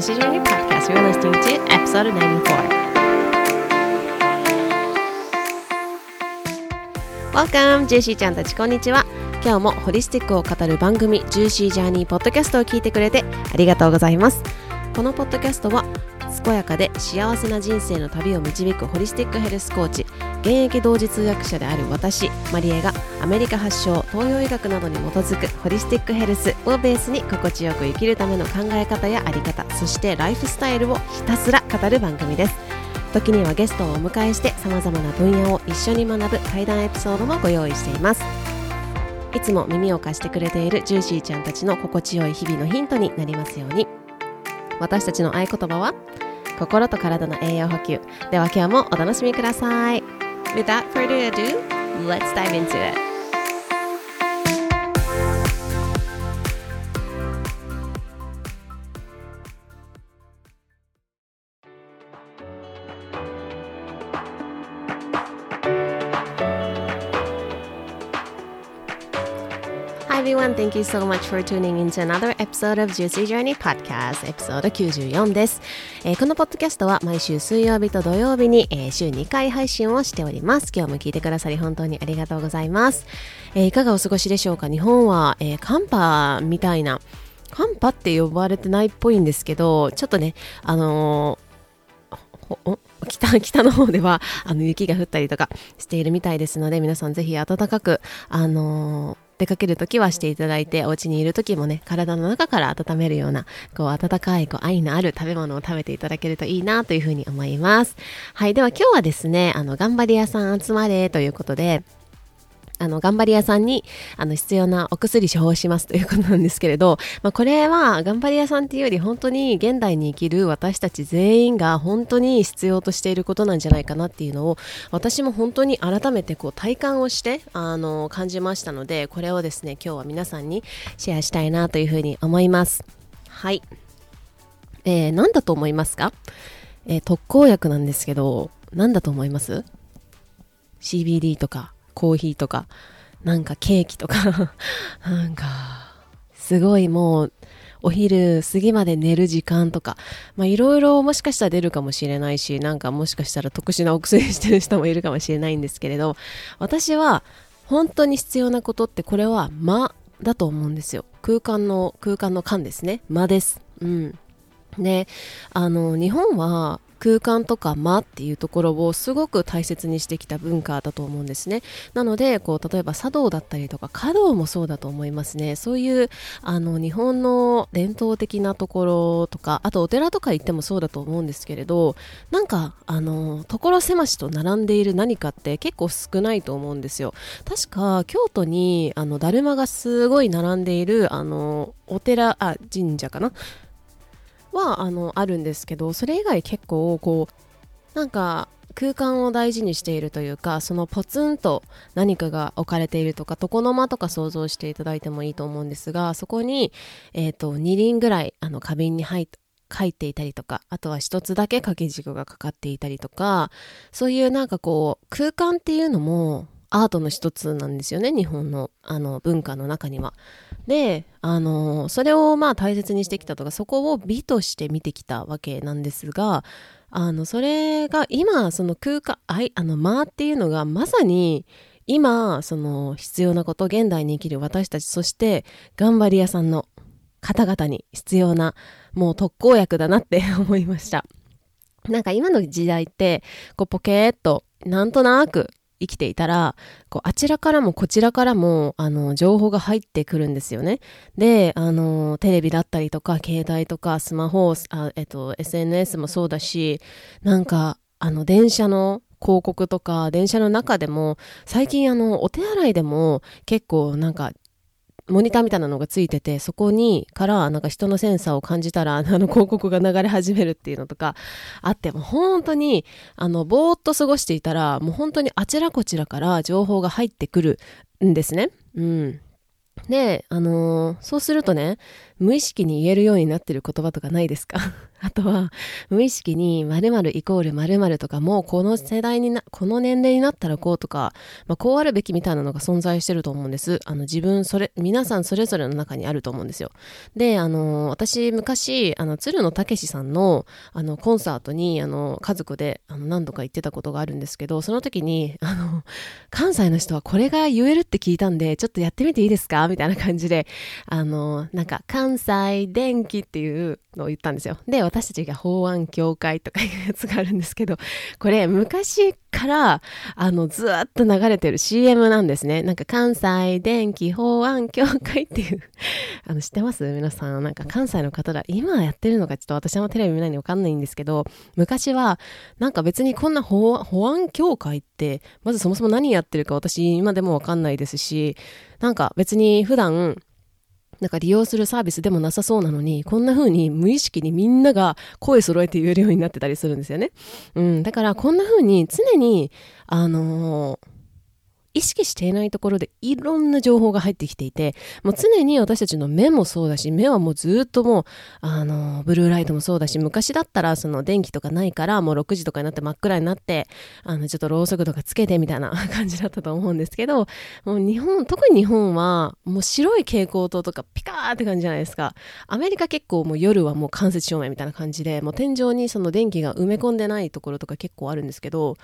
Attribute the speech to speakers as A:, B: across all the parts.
A: Juicy Journey Podcast. You're listening to episode 94. Welcome! ジェシーちゃんたちこんにちは。今日もホリスティックを語る番組 Juicy Journey Podcast を聞いてくれてありがとうございます。このポッドキャストは健やかで幸せな人生の旅を導くホリスティックヘルスコーチ現役同時通訳者である私マリエがアメリカ発祥東洋医学などに基づくホリスティックヘルスをベースに心地よく生きるための考え方やあり方そしてライフスタイルをひたすら語る番組です。時にはゲストをお迎えしてさまざまな分野を一緒に学ぶ対談エピソードもご用意しています。いつも耳を貸してくれているジューシーちゃんたちの心地よい日々のヒントになりますように。私たちの合言葉は心と体の栄養補給。では今日もお楽しみください。Without further ado, let's dive into it. Everyone, thank you so much for tuning into another episode of Juicy Journey Podcast エピソード94です、えーこのポッドキャストは毎週水曜日と土曜日に、えー週2回配信をしております。今日も聞いてくださり本当にありがとうございます、えーいかがお過ごしでしょうか？日本は、えー寒波みたいな寒波って呼ばれてないっぽいんですけどちょっとねあのーほお北北の方ではあの雪が降ったりとかしているみたいですので皆さんぜひ暖かくあのー出かけるときはしていただいてお家にいるときもね体の中から温めるようなこう温かいこう愛のある食べ物を食べていただけるといいなというふうに思います。はいでは今日はですねあの頑張り屋さん集まれということであの、頑張り屋さんに、あの、必要なお薬処方しますということなんですけれど、まあ、これは、頑張り屋さんっていうより、本当に現代に生きる私たち全員が本当に必要としていることなんじゃないかなっていうのを、私も本当に改めてこう体感をして、あの、感じましたので、これをですね、今日は皆さんにシェアしたいなというふうに思います。はい。えー、何だと思いますか？えー特効薬なんですけど、何だと思います ?CBD とか、コーヒーとか、なんかケーキとか、なんか、すごいもう、お昼過ぎまで寝る時間とか、まあいろいろもしかしたら出るかもしれないし、なんかもしかしたら特殊なお薬してる人もいるかもしれないんですけれど、私は本当に必要なことってこれは間だと思うんですよ。空間の、空間の間ですね。間です。うん。で、あの、日本は空間とか間っていうところをすごく大切にしてきた文化だと思うんですね。なので、こう、例えば茶道だったりとか、華道もそうだと思いますね。そういう、あの、日本の伝統的なところとか、あとお寺とか行ってもそうだと思うんですけれど、なんか、あの、所狭しと並んでいる何かって結構少ないと思うんですよ。確か、京都に、あの、だるまがすごい並んでいる、あの、お寺、あ、神社かな？はあのあるんですけどそれ以外結構こうなんか空間を大事にしているというかそのポツンと何かが置かれているとか床の間とか想像していただいてもいいと思うんですがそこに、えー、と2輪ぐらいあの花瓶に入って書いていたりとかあとは一つだけ掛け軸がかかっていたりとかそういうなんかこう空間っていうのもアートの一つなんですよね日本のあの文化の中には。であのそれをまあ大切にしてきたとかそこを美として見てきたわけなんですがあのそれが今その空間あいあの間っていうのがまさに今その必要なこと現代に生きる私たちそして頑張り屋さんの方々に必要なもう特効薬だなって 思いましたなんか今の時代ってこうポケーっとなんとなく生きていたら、こう、あちらからもこちらからも、あの、情報が入ってくるんですよね。で、あの、テレビだったりとか、携帯とか、スマホ、あえっと、SNS もそうだし、なんか、あの、電車の広告とか、電車の中でも、最近あの、お手洗いでも、結構なんか、モニターみたいなのがついてて、そこに、から、なんか人のセンサーを感じたら、あの、広告が流れ始めるっていうのとか、あって、もう本当に、あの、ぼーっと過ごしていたら、もう本当にあちらこちらから情報が入ってくるんですね。うん。で、あのーそうするとね、無意識に言えるようになってる言葉とかないですか？あとは、無意識に〇〇イコール〇〇とかもう、この世代にな、この年齢になったらこうとか、まあ、こうあるべきみたいなのが存在してると思うんです。あの、自分、それ、皆さんそれぞれの中にあると思うんですよ。で、あの、私、昔、あの、鶴野武さんの、あの、コンサートに、あの、家族で、あの、何度か行ってたことがあるんですけど、その時に、あの、関西の人はこれが言えるって聞いたんで、ちょっとやってみていいですか？みたいな感じで、あの、なんか、関西電気っていうのを言ったんですよ。で、私たちが法案協会とかいうやつがあるんですけど、これ昔から、あの、ずっと流れてる CM なんですね。なんか関西電気法案協会っていう あの、知ってます？皆さん。なんか関西の方だ。今やってるのかちょっと私もテレビ見ないんでわかんないんですけど、昔は、なんか別にこんな法案協会って、まずそもそも何やってるか私今でもわかんないですし、なんか別に普段、なんか利用するサービスでもなさそうなのに、こんな風に無意識にみんなが声揃えて言えるようになってたりするんですよね。うん。だからこんな風に常に、あのー意識していないところでいろんな情報が入ってきていて、もう常に私たちの目もそうだし、目はもうずっともう、あの、ブルーライトもそうだし、昔だったらその電気とかないから、もう6時とかになって真っ暗になって、あの、ちょっとろうそくとかつけてみたいな 感じだったと思うんですけど、もう日本、特に日本は、もう白い蛍光灯とかピカーって感じじゃないですか。アメリカ結構もう夜はもう間接照明みたいな感じで、もう天井にその電気が埋め込んでないところとか結構あるんですけど、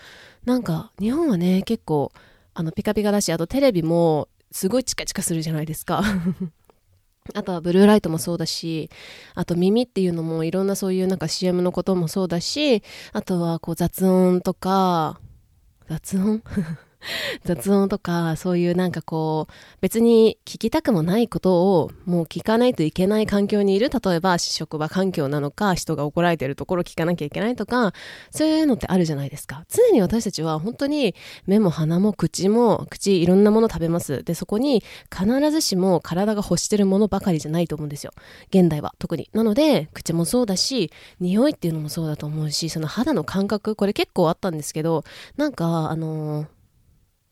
A: なんか日本はね、結構、あの、ピカピカだし、あとテレビもすごいチカチカするじゃないですか。あとはブルーライトもそうだし、あと耳っていうのもいろんなそういうなんか CM のこともそうだし、あとはこう雑音とか、雑音？雑音とか、そういうなんかこう、別に聞きたくもないことをもう聞かないといけない環境にいる。例えば、職場環境なのか、人が怒られてるところ聞かなきゃいけないとか、そういうのってあるじゃないですか。常に私たちは本当に目も鼻も口も、口いろんなもの食べます。で、そこに必ずしも体が欲してるものばかりじゃないと思うんですよ。現代は特に。なので、口もそうだし、匂いっていうのもそうだと思うし、その肌の感覚、これ結構あったんですけど、なんか、あのー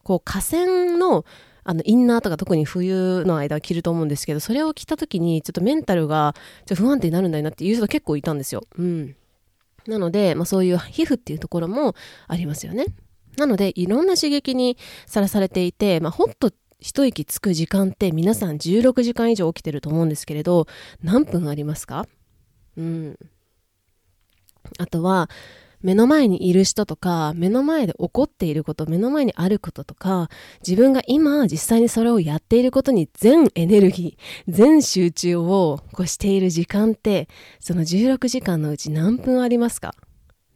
A: こう河川のあの、インナーとか特に冬の間は着ると思うんですけど、それを着た時にちょっとメンタルがちょっと不安定になるんだなっていう人結構いたんですよ。うん。なので、まあそういう皮膚っていうところもありますよね。なので、いろんな刺激にさらされていて、まあほんと一息つく時間って皆さん16時間以上起きてると思うんですけれど、何分ありますか？うん。あとは、目の前にいる人とか、目の前で起こっていること、目の前にあることとか、自分が今実際にそれをやっていることに全エネルギー、全集中をこうしている時間って、その16時間のうち何分ありますか？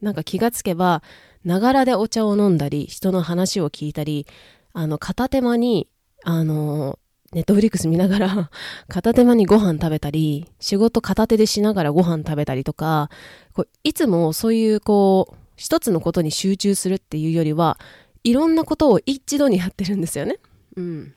A: なんか気がつけば、ながらでお茶を飲んだり、人の話を聞いたり、あの、片手間に、あの、ネットフリックス見ながら、片手間にご飯食べたり、仕事片手でしながらご飯食べたりとか、こういつもそういうこう、一つのことに集中するっていうよりは、いろんなことを一度にやってるんですよね。うん。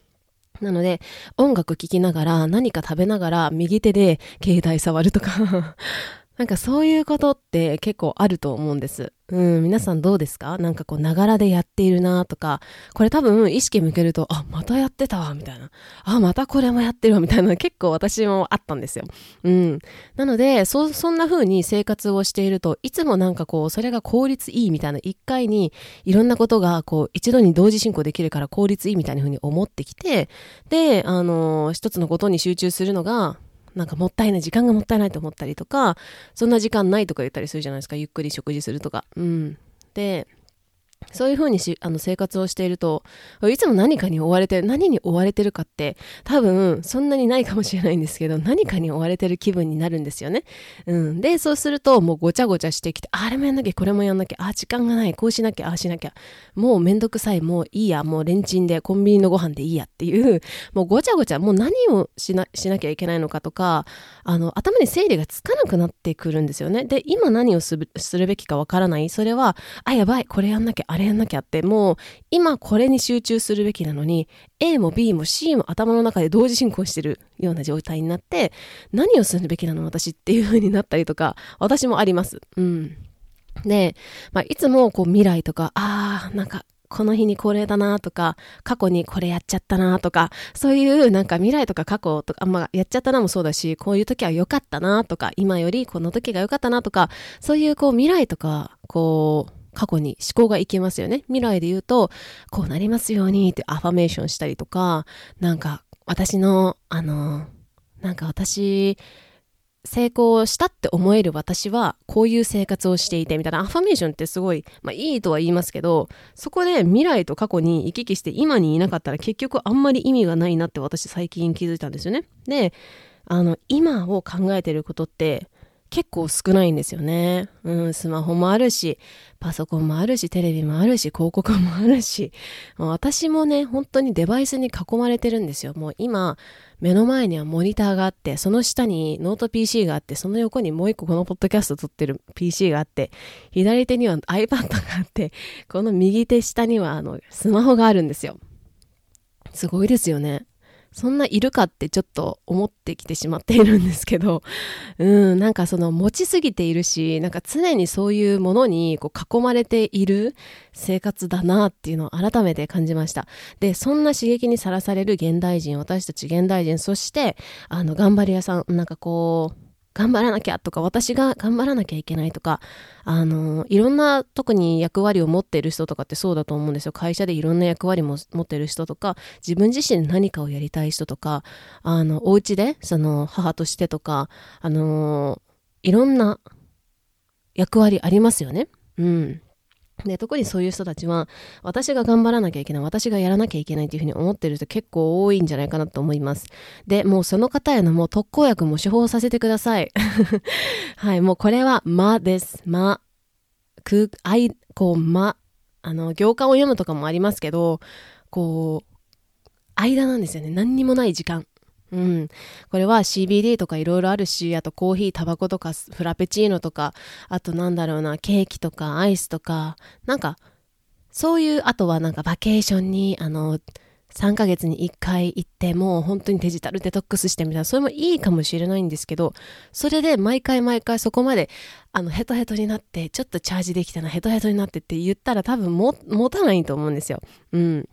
A: なので、音楽聴きながら、何か食べながら、右手で携帯触るとか なんかそういうことって結構あると思うんです。うん、皆さんどうですか？なんかこう、ながらでやっているなとか、これ多分意識向けると、あ、またやってたわ、みたいな。あ、またこれもやってるわ、みたいな 結構私もあったんですよ。うん。なので、そ、そんな風に生活をしていると、いつもなんかこう、それが効率いいみたいな、一回にいろんなことがこう、一度に同時進行できるから効率いいみたいな風に思ってきて、で、あのー、一つのことに集中するのが、なんかもったいない、時間がもったいないと思ったりとか、そんな時間ないとか言ったりするじゃないですか。ゆっくり食事するとか。うん。で、そういうふうにし、あの、生活をしていると、いつも何かに追われてる、何に追われてるかって、多分、そんなにないかもしれないんですけど、何かに追われてる気分になるんですよね。うん。で、そうすると、もうごちゃごちゃしてきて、あれもやんなきゃ、これもやんなきゃ、あ、時間がない、こうしなきゃ、ああしなきゃ、もうめんどくさい、もういいや、もうレンチンで、コンビニのご飯でいいやっていう、もうごちゃごちゃ、もう何をしな、しなきゃいけないのかとか、あの、頭に整理がつかなくなってくるんですよね。で、今何をするべきかわからない。それは、あ、やばい、これやんなきゃ、あれやんなきゃって、もう今これに集中するべきなのに A も B も C も頭の中で同時進行してるような状態になって何をするべきなの私っていう風になったりとか私もあります。うん。で、まあ、いつもこう未来とか、ああ、なんかこの日にこれだなとか、過去にこれやっちゃったなとか、そういうなんか未来とか過去とかあん、まやっちゃったなもそうだし、こういう時は良かったなとか、今よりこの時が良かったなとか、そういうこう未来とか、こう、過去に思考がいきますよね。未来で言うと、こうなりますようにってアファメーションしたりとか、なんか私の、あの、なんか私、成功したって思える私はこういう生活をしていてみたいなアファメーションってすごい、まあ、いいとは言いますけどそこで未来と過去に行き来して今にいなかったら結局あんまり意味がないなって私最近気づいたんですよね。であの今を考えてることって結構少ないんですよね。うん、スマホもあるし、パソコンもあるし、テレビもあるし、広告もあるし、も私もね、本当にデバイスに囲まれてるんですよ。もう今、目の前にはモニターがあって、その下にノート PC があって、その横にもう一個このポッドキャスト撮ってる PC があって、左手には iPad があって、この右手下にはあの、スマホがあるんですよ。すごいですよね。そんないるかってちょっと思ってきてしまっているんですけど、うん、なんかその持ちすぎているし、なんか常にそういうものにこう囲まれている生活だなっていうのを改めて感じました。で、そんな刺激にさらされる現代人、私たち現代人、そして、あの、頑張り屋さん、なんかこう、頑張らなきゃとか、私が頑張らなきゃいけないとか、あの、いろんな特に役割を持っている人とかってそうだと思うんですよ。会社でいろんな役割も持っている人とか、自分自身で何かをやりたい人とか、あの、お家で、その、母としてとか、あの、いろんな役割ありますよね。うん。で、特にそういう人たちは、私が頑張らなきゃいけない、私がやらなきゃいけないっていうふうに思ってる人結構多いんじゃないかなと思います。で、もうその方へのもう特効薬も処方させてください。はい、もうこれは、まです。ま。く、あい、こう、ま。あの、行間を読むとかもありますけど、こう、間なんですよね。何にもない時間。うん。これは CBD とかいろいろあるし、あとコーヒー、タバコとかフラペチーノとか、あとなんだろうな、ケーキとかアイスとか、なんか、そういう、あとはなんかバケーションに、あの、3ヶ月に1回行ってもう本当にデジタルデトックスしてみたいな、それもいいかもしれないんですけど、それで毎回毎回そこまで、あの、ヘトヘトになって、ちょっとチャージできたな、ヘトヘトになってって言ったら多分も、持たないと思うんですよ。うん。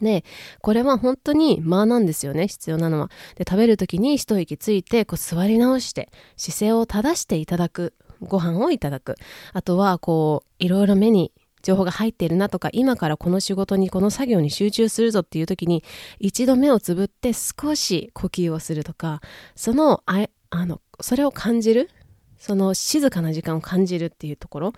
A: で、これは本当に間なんですよね、必要なのは。で、食べる時に一息ついて、こう座り直して、姿勢を正していただく。ご飯をいただく。あとは、こう、いろいろ目に情報が入っているなとか、今からこの仕事に、この作業に集中するぞっていう時に、一度目をつぶって少し呼吸をするとか、その、ああの、それを感じるその静かな時間を感じるっていうところ。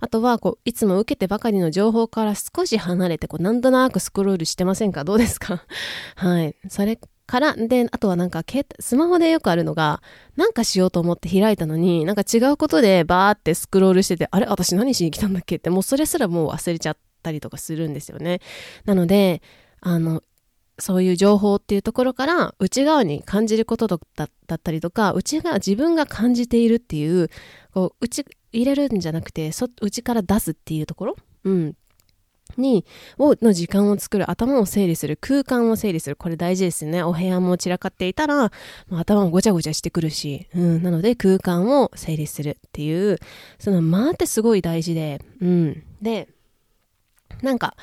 A: あとは、こう、いつも受けてばかりの情報から少し離れて、こう、なんとなくスクロールしてませんか？どうですか？はい。それから、で、あとはなんか、スマホでよくあるのが、なんかしようと思って開いたのに、なんか違うことでバーってスクロールしてて、あれ？私何しに来たんだっけ？って、もうそれすらもう忘れちゃったりとかするんですよね。なので、あの、そういう情報っていうところから内側に感じることだったりとか内側自分が感じているっていうこう内入れるんじゃなくてそ内から出すっていうところ、うん、にをの時間を作る頭を整理する空間を整理する。これ大事ですよね。お部屋も散らかっていたら頭もごちゃごちゃしてくるし、うん、なので空間を整理するっていうその間ってすごい大事で、うん、でなんか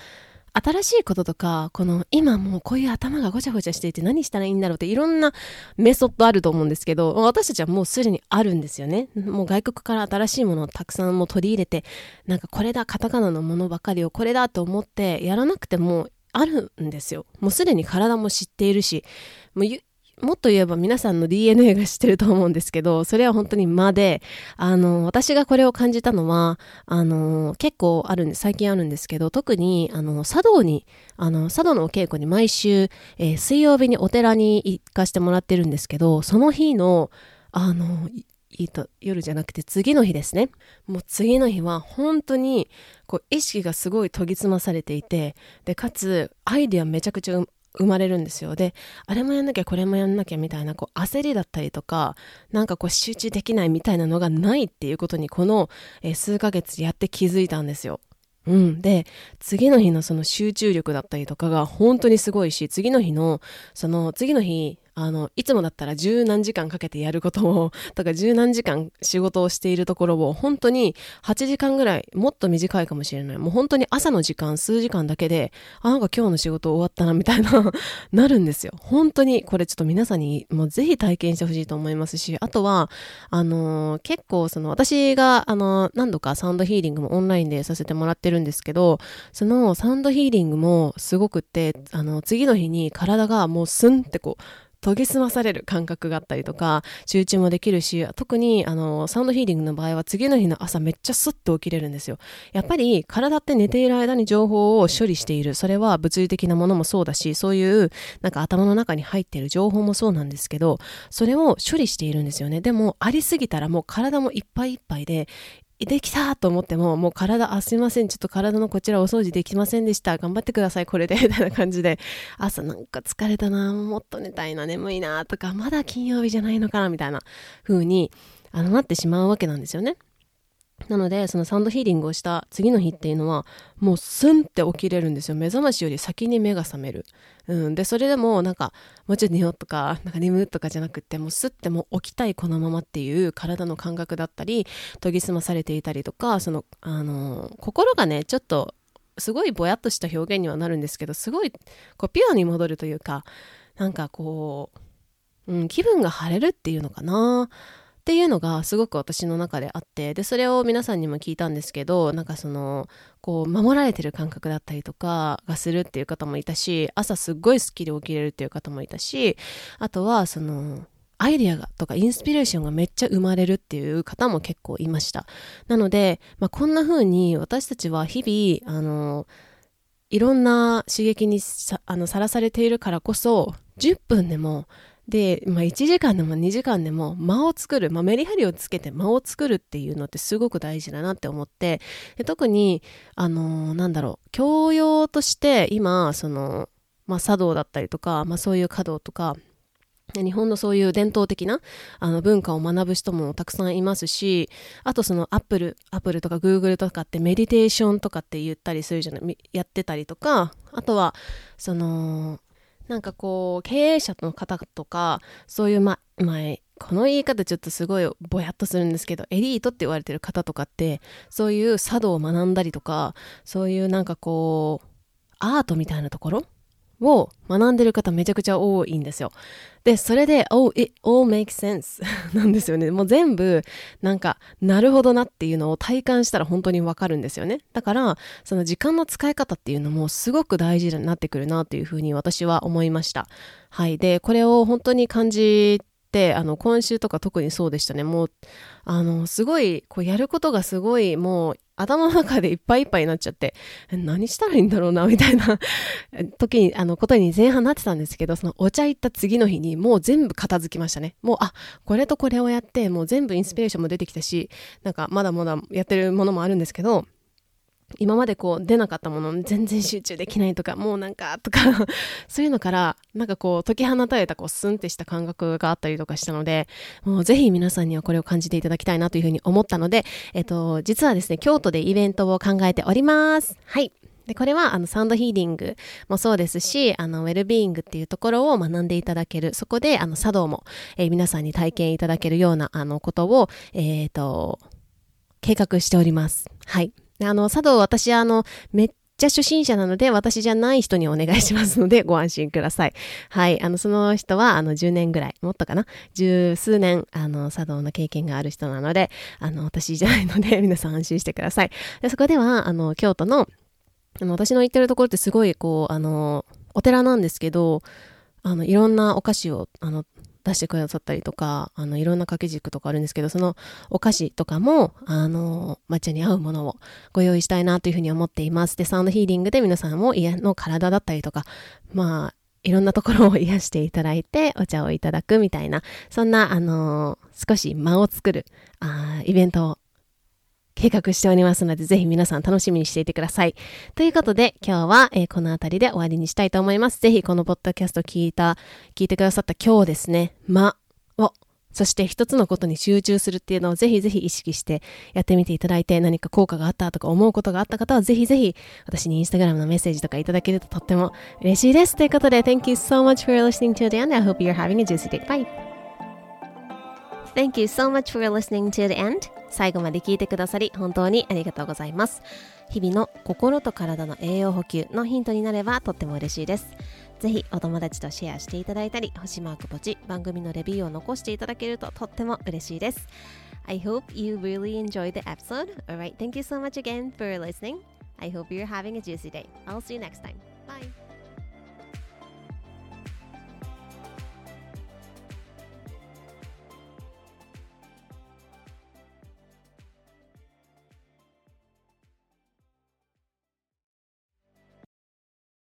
A: 新しいこととか、この今もうこういう頭がごちゃごちゃしていて何したらいいんだろうっていろんなメソッドあると思うんですけど、私たちはもうすでにあるんですよね。もう外国から新しいものをたくさんも取り入れて、なんかこれだ、カタカナのものばかりをこれだと思ってやらなくてもあるんですよ。もうすでに体も知っているし、もうもっと言えば皆さんの DNA が知ってると思うんですけど、それは本当に間で、あの、私がこれを感じたのは、あの、結構あるんで、最近あるんですけど、特に、あの、茶道に、あの、茶道のお稽古に毎週、えー、水曜日にお寺に行かしてもらってるんですけど、その日の、あの、いいと夜じゃなくて次の日ですね。もう次の日は本当にこう意識がすごい研ぎ澄まされていて、で、かつアイデアめちゃくちゃ生まれるんですよ。で、あれもやんなきゃこれもやんなきゃみたいな、こう焦りだったりとか、なんかこう集中できないみたいなのがないっていうことにこの、えー、数ヶ月やって気づいたんですよ。うん。で、次の日のその集中力だったりとかが本当にすごいし、次の日の、その次の日、あの、いつもだったら十何時間かけてやることを、とか十何時間仕事をしているところを、本当に8時間ぐらい、もっと短いかもしれない。もう本当に朝の時間、数時間だけで、あ、なんか今日の仕事終わったな、みたいな なるんですよ。本当に、これちょっと皆さんに、もうぜひ体験してほしいと思いますし、あとは、あのー、結構その、私が、あのー、何度かサウンドヒーリングもオンラインでさせてもらってるんですけど、そのサウンドヒーリングもすごくって、あの、次の日に体がもうスンってこう、研ぎ澄まされる感覚があったりとか、集中もできるし、特に、あの、サウンドヒーリングの場合は次の日の朝めっちゃスッと起きれるんですよ。やっぱり体って寝ている間に情報を処理している。それは物理的なものもそうだし、そういうなんか頭の中に入っている情報もそうなんですけど、それを処理しているんですよね。でも、ありすぎたらもう体もいっぱいいっぱいで、できたと思っても、もう体、あ、すいません、ちょっと体のこちらお掃除できませんでした。頑張ってください、これで、みたいな感じで、朝なんか疲れたな、もっと寝たいな、眠いな、とか、まだ金曜日じゃないのかな、みたいな風に、あの、なってしまうわけなんですよね。なので、そのサウンドヒーリングをした次の日っていうのは、もうスンって起きれるんですよ。目覚ましより先に目が覚める。うん。で、それでもなんか、もうちょっと寝ようとか、なんか眠とかじゃなくって、もうスッてもう起きたいこのままっていう体の感覚だったり、研ぎ澄まされていたりとか、その、あのー、心がね、ちょっと、すごいぼやっとした表現にはなるんですけど、すごい、こう、ピュアに戻るというか、なんかこう、うん、気分が晴れるっていうのかな。っていうのがすごく私の中であってでそれを皆さんにも聞いたんですけどなんかそのこう守られてる感覚だったりとかがするっていう方もいたし朝すっごい好きで起きれるっていう方もいたしあとはそのアイディアがとかインスピレーションがめっちゃ生まれるっていう方も結構いました。なので、まあ、こんな風に私たちは日々あのいろんな刺激にさあのさらされているからこそ10分でもで、まあ、1時間でも2時間でも間を作る、まあ、メリハリをつけて間を作るっていうのってすごく大事だなって思って特にあのー、なんだろう教養として今その、まあ、茶道だったりとか、まあ、そういう華道とか日本のそういう伝統的なあの文化を学ぶ人もたくさんいますし、あとそのアップル、アップルとかグーグルとかってメディテーションとかって言ったりするじゃない、やってたりとか、あとは、その、なんかこう、経営者の方とか、そういう、ま、前、この言い方ちょっとすごいぼやっとするんですけど、エリートって言われてる方とかって、そういう茶道を学んだりとか、そういうなんかこう、アートみたいなところを学んでる方めちゃくちゃ多いんですよ。で、それで、oh, it all makes sense なんですよね。もう全部、なんか、なるほどなっていうのを体感したら本当にわかるんですよね。だから、その時間の使い方っていうのもすごく大事になってくるなっていうふうに私は思いました。はい。で、これを本当に感じて、あの、今週とか特にそうでしたね。もう、あの、すごい、こう、やることがすごい、もう、頭の中でいっぱいいっぱいになっちゃって、何したらいいんだろうな、みたいな 時に、あの、ことに前半なってたんですけど、そのお茶行った次の日にもう全部片付きましたね。もう、あ、これとこれをやって、もう全部インスピレーションも出てきたし、なんかまだまだやってるものもあるんですけど、今までこう出なかったもの全然集中できないとかもうなんかとか そういうのからなんかこう解き放たれたこうスンってした感覚があったりとかしたのでもうぜひ皆さんにはこれを感じていただきたいなというふうに思ったのでえっと実はですね京都でイベントを考えておりますはいで、これは、あの、サウンドヒーリングもそうですし、あの、ウェルビーイングっていうところを学んでいただける、そこで、あの、茶道も、えー、皆さんに体験いただけるような、あの、ことを、えっ、ー、と、計画しております。はい。あの、茶道私、あの、めっちゃ初心者なので、私じゃない人にお願いしますので、ご安心ください。はい。あの、その人は、あの、10年ぐらい、もっとかな？十数年、あの、茶道の経験がある人なので、あの、私じゃないので、皆さん安心してください。でそこでは、あの、京都の、あの、私の行ってるところってすごい、こう、あの、お寺なんですけど、あの、いろんなお菓子を、あの、出してくださったりとか、あの、いろんな掛け軸とかあるんですけど、そのお菓子とかも、あの、抹茶に合うものをご用意したいなというふうに思っています。で、サウンドヒーリングで皆さんも家の体だったりとか、まあ、いろんなところを癒していただいて、お茶をいただくみたいな、そんな、あの少し間を作る、あイベントを計画しておりますので、ぜひ皆さん楽しみにしていてください。ということで、今日は、えー、この辺りで終わりにしたいと思います。ぜひこのポッドキャスト聞いた、聞いてくださった今日ですね、まをそして一つのことに集中するっていうのをぜひぜひ意識してやってみていただいて何か効果があったとか思うことがあった方はぜひぜひ私にインスタグラムのメッセージとかいただけるととっても嬉しいです。ということで Thank you so much for listening to the end. I hope you're having a juicy day. Bye! Thank you so much for listening to the end. 最後まで聞いてくださり本当にありがとうございます。日々の心と体の栄養補給のヒントになればとっても嬉しいです。ぜひお友達とシェアしていただいたり、星マークポチ、番組のレビューを残していただけるととっても嬉しいです。I hope you really enjoyed the episode. Alright, thank you so much again for listening. I hope you're having a juicy day. I'll see you next time. Bye.